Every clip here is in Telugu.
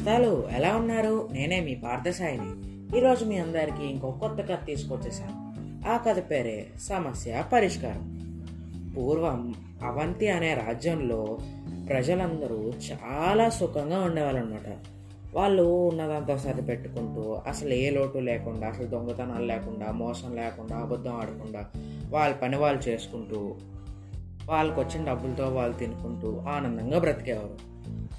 నమస్తాలు ఎలా ఉన్నారు? నేనే మీ పార్థసాయిని. ఈరోజు మీ అందరికీ ఇంకో కొత్త కథ తీసుకొచ్చేసాను. ఆ కథ పేరే సమస్య పరిష్కారం. పూర్వం అవంతి అనే రాజ్యంలో ప్రజలందరూ చాలా సుఖంగా ఉండేవాళ్ళు అనమాట వాళ్ళు ఉన్నదంతా సరిపెట్టుకుంటూ అసలు ఏ లోటు లేకుండా అసలు దొంగతనాలు లేకుండా మోసం లేకుండా అబద్ధం ఆడకుండా వాళ్ళ పని వాళ్ళు చేసుకుంటూ వాళ్ళకి వచ్చిన డబ్బులతో వాళ్ళు తినుకుంటూ ఆనందంగా బ్రతికేవారు.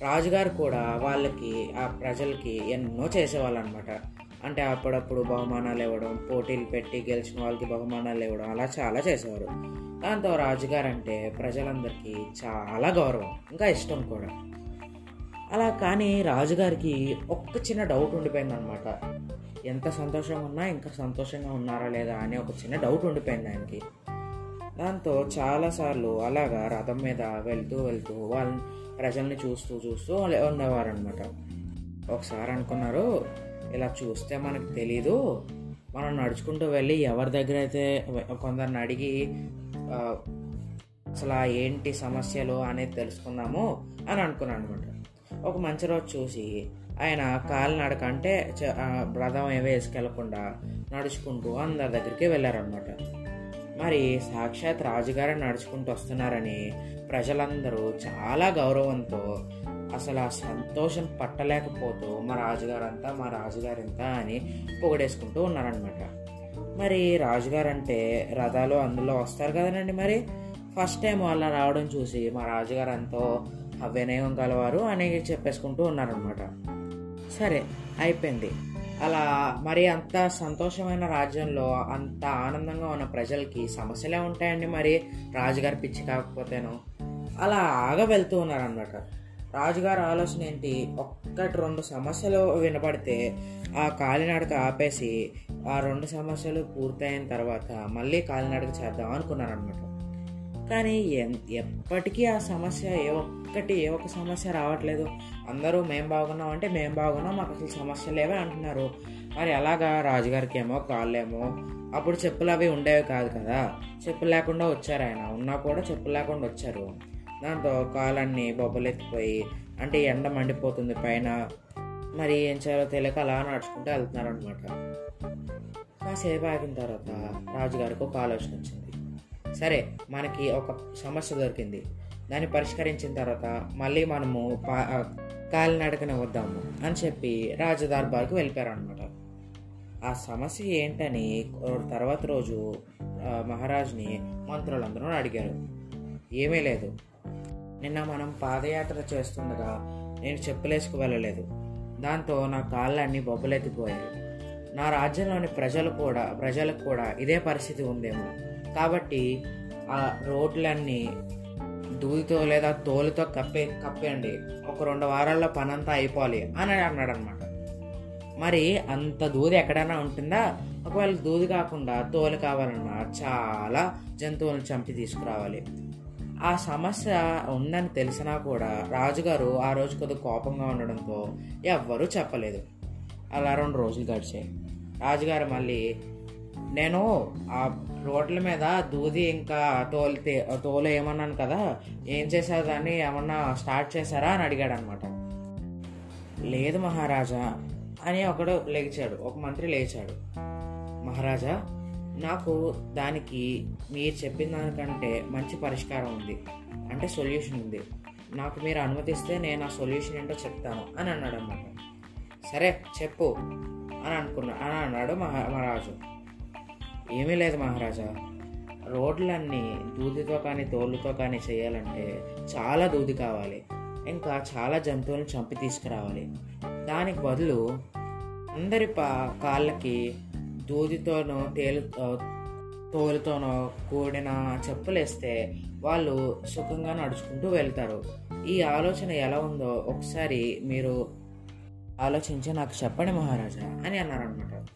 రాజుగారు కూడా వాళ్ళకి ఆ ప్రజలకి ఎన్నో చేసేవాళ్ళు అనమాట అంటే అప్పుడప్పుడు బహుమానాలు ఇవ్వడం పోటీలు పెట్టి గెలిచిన వాళ్ళకి బహుమానాలు ఇవ్వడం అలా చాలా చేసేవారు. దాంతో రాజుగారు అంటే ప్రజలందరికీ చాలా గౌరవం ఇంకా ఇష్టం కూడా. అలా కానీ రాజుగారికి ఒక్క చిన్న డౌట్ ఉండిపోయింది అనమాట ఎంత సంతోషంగా ఉన్నా ఇంకా సంతోషంగా ఉన్నారా లేదా అని ఒక చిన్న డౌట్ ఉండిపోయింది ఆయనకి. దాంతో చాలాసార్లు అలాగా రథం మీద వెళ్తూ వెళ్తూ వాళ్ళ ప్రజల్ని చూస్తూ చూస్తూ ఉండేవారు అనమాట ఒకసారి అనుకున్నారు ఇలా చూస్తే మనకు తెలీదు మనం నడుచుకుంటూ వెళ్ళి ఎవరి దగ్గర అయితే కొందరిని అడిగి అసలు ఏంటి సమస్యలు అనేది తెలుసుకుందాము అని అనుకున్నాను అనమాట ఒక మంచి రోజు చూసి ఆయన కాలినడక అంటే చ- రథం ఏమీ వేసుకెళ్ళకుండా నడుచుకుంటూ అందరి దగ్గరికి వెళ్ళారనమాట మరి సాక్షాత్ రాజుగారు నడుచుకుంటూ వస్తున్నారని ప్రజలందరూ చాలా గౌరవంతో అసలు ఆ సంతోషం పట్టలేకపోతూ మా రాజుగారు అంతా మా రాజుగారు ఎంత అని పొగడేసుకుంటూ ఉన్నారనమాట మరి రాజుగారు అంటే రథాలు అందులో వస్తారు కదనండి మరి? ఫస్ట్ టైం వాళ్ళ రావడం చూసి మా రాజుగారు ఎంతో వినయం గలవారు అని చెప్పేసుకుంటూ ఉన్నారనమాట సరే అయిపోయింది. అలా మరి అంత సంతోషమైన రాజ్యంలో అంత ఆనందంగా ఉన్న ప్రజలకి సమస్యలే ఉంటాయండి మరి రాజుగారు పిచ్చి కాకపోతేను. అలా ఆగ వెళ్తూ ఉన్నారనమాట రాజుగారు ఆలోచన ఏంటి? ఒక్కటి రెండు సమస్యలు వినపడితే ఆ కాలినడక ఆపేసి ఆ రెండు సమస్యలు పూర్తయిన తర్వాత మళ్ళీ కాలినడక చేద్దాం అనుకున్నారనమాట కానీ ఎప్పటికీ ఆ సమస్య ఏ ఒక్కటి ఏ ఒక్క సమస్య రావట్లేదు. అందరూ మేము బాగున్నాం అంటే మేము బాగున్నాం మాకు అసలు సమస్య లేవే అంటున్నారు. మరి అలాగా రాజుగారికి ఏమో కాళ్ళేమో అప్పుడు చెప్పులు అవి ఉండేవి కాదు కదా. చెప్పులు లేకుండా వచ్చారు ఆయన. ఉన్నా కూడా చెప్పులు లేకుండా వచ్చారు. దాంతో కాలన్నీ బొబ్బలెత్తిపోయి అంటే ఎండ మండిపోతుంది పైన. మరి ఏం చేయాలో తెలియక అలా నడుచుకుంటూ వెళ్తున్నారు అనమాట కాసేపు ఆగిన తర్వాత రాజుగారికి ఒక ఆలోచన వచ్చింది. సరే మనకి ఒక సమస్య దొరికింది. దాన్ని పరిష్కరించిన తర్వాత మళ్ళీ మనము పా కాలినడకన వద్దాము అని చెప్పి రాజదర్బార్కి వెళ్ళిపోయారనమాట ఆ సమస్య ఏంటని తర్వాత రోజు మహారాజుని మంత్రులందరూ అడిగారు. ఏమీ లేదు. నిన్న మనం పాదయాత్ర చేస్తుండగా నేను చెప్పులేసుకు వెళ్ళలేదు. దాంతో నా కాళ్ళన్నీ బొబ్బలెత్తిపోయాయి. నా రాజ్యంలోని ప్రజలు కూడా ప్రజలకు కూడా ఇదే పరిస్థితి ఉందేమో. కాబట్టి ఆ రోడ్లన్నీ దూదితో లేదా తోలుతో కప్పే కప్పేయండి. ఒక రెండు వారాల్లో పనంతా అయిపోవాలి అని అన్నాడు అనమాట మరి అంత దూది ఎక్కడైనా ఉంటుందా? ఒకవేళ దూది కాకుండా తోలు కావాలన్నా చాలా జంతువులను చంపి తీసుకురావాలి. ఆ సమస్య ఉందని తెలిసినా కూడా రాజుగారు ఆ రోజు కొద్దిగా కోపంగా ఉండడంతో ఎవ్వరూ చెప్పలేదు. అలా రెండు రోజులు గడిచాయి. రాజుగారు మళ్ళీ నేను ఆ రోడ్ల మీద దూది ఇంకా తోలు తే- తోలు ఏమన్నాను కదా ఏం చేశారు దాన్ని? ఏమన్నా స్టార్ట్ చేశారా అని అడిగాడు అనమాట లేదు మహారాజా అని ఒకడు లేచాడు ఒక మంత్రి లేచాడు. మహారాజా నాకు దానికి మీరు చెప్పిన దానికంటే మంచి పరిష్కారం ఉంది అంటే సొల్యూషన్ ఉంది. నాకు మీరు అనుమతిస్తే నేను ఆ సొల్యూషన్ ఏంటో చెప్తాను అని అన్నాడు అనమాట సరే చెప్పు అని అనుకున్నా అని అన్నాడు మహా మహారాజు. ఏమీ లేదు మహారాజా. రోడ్లన్నీ దూదితో కానీ తోలుతో కానీ చేయాలంటే చాలా దూది కావాలి. ఇంకా చాలా జంతువులను చంపి తీసుకురావాలి. దానికి బదులు అందరి పా కాళ్ళకి దూదితోనో తేలు తోలుతోనో కూడిన చెప్పులేస్తే వాళ్ళు సుఖంగా నడుచుకుంటూ వెళ్తారు. ఈ ఆలోచన ఎలా ఉందో ఒకసారి మీరు ఆలోచించి నాకు చెప్పండి మహారాజా అని అన్నారనమాట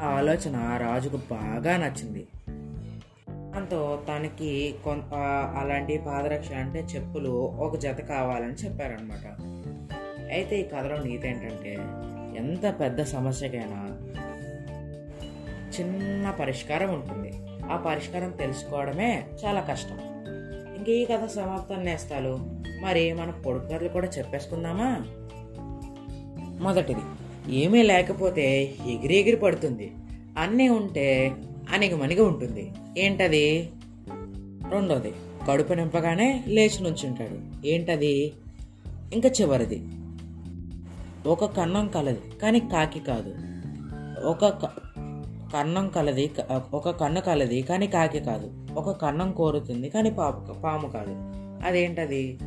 ఆ ఆలోచన రాజుకు బాగా నచ్చింది. దాంతో తనకి కొంత అలాంటి పాదరక్ష అంటే చెప్పులు ఒక జత కావాలని చెప్పారనమాట అయితే ఈ కథలో నీతి ఏంటంటే ఎంత పెద్ద సమస్యకైనా చిన్న పరిష్కారం ఉంటుంది. ఆ పరిష్కారం తెలుసుకోవడమే చాలా కష్టం. ఇంక ఈ కథ సమాప్తం నేస్తాలు. మరి మన పొడుపు కథలు కూడా చెప్పేసుకుందామా? మొదటిది. ఏమీ లేకపోతే ఎగిరి ఎగిరి పడుతుంది. అన్నీ ఉంటే అణిగమణిగి ఉంటుంది. ఏంటది? రెండోది కడుపు నింపగానే లేచి నుంచుంటాడు. ఏంటది? ఇంకా చివరిది. ఒక కన్నం కలది కానీ కాకి కాదు. ఒక క- కన్నం కలది ఒక కన్ను కలది కానీ కాకి కాదు. ఒక కన్నం కోరుతుంది కానీ పాపు పాము కాదు. అదేంటది?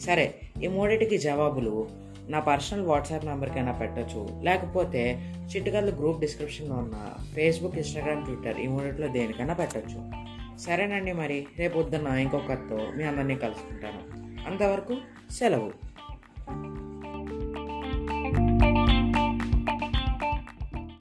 సరే ఈ మూడిటికి జవాబులు నా పర్సనల్ వాట్సాప్ నెంబర్కైనా పెట్టచ్చు. లేకపోతే చిట్టుకల్లు గ్రూప్ డిస్క్రిప్షన్లో ఉన్న ఫేస్బుక్ ఇన్స్టాగ్రామ్ ట్విట్టర్ ఈ మూడిట్లో దేనికైనా పెట్టొచ్చు. సరేనండి మరి రేపు పొద్దున్న ఇంకొకరితో మీ అందరినీ కలుసుకుంటాను. అంతవరకు సెలవు.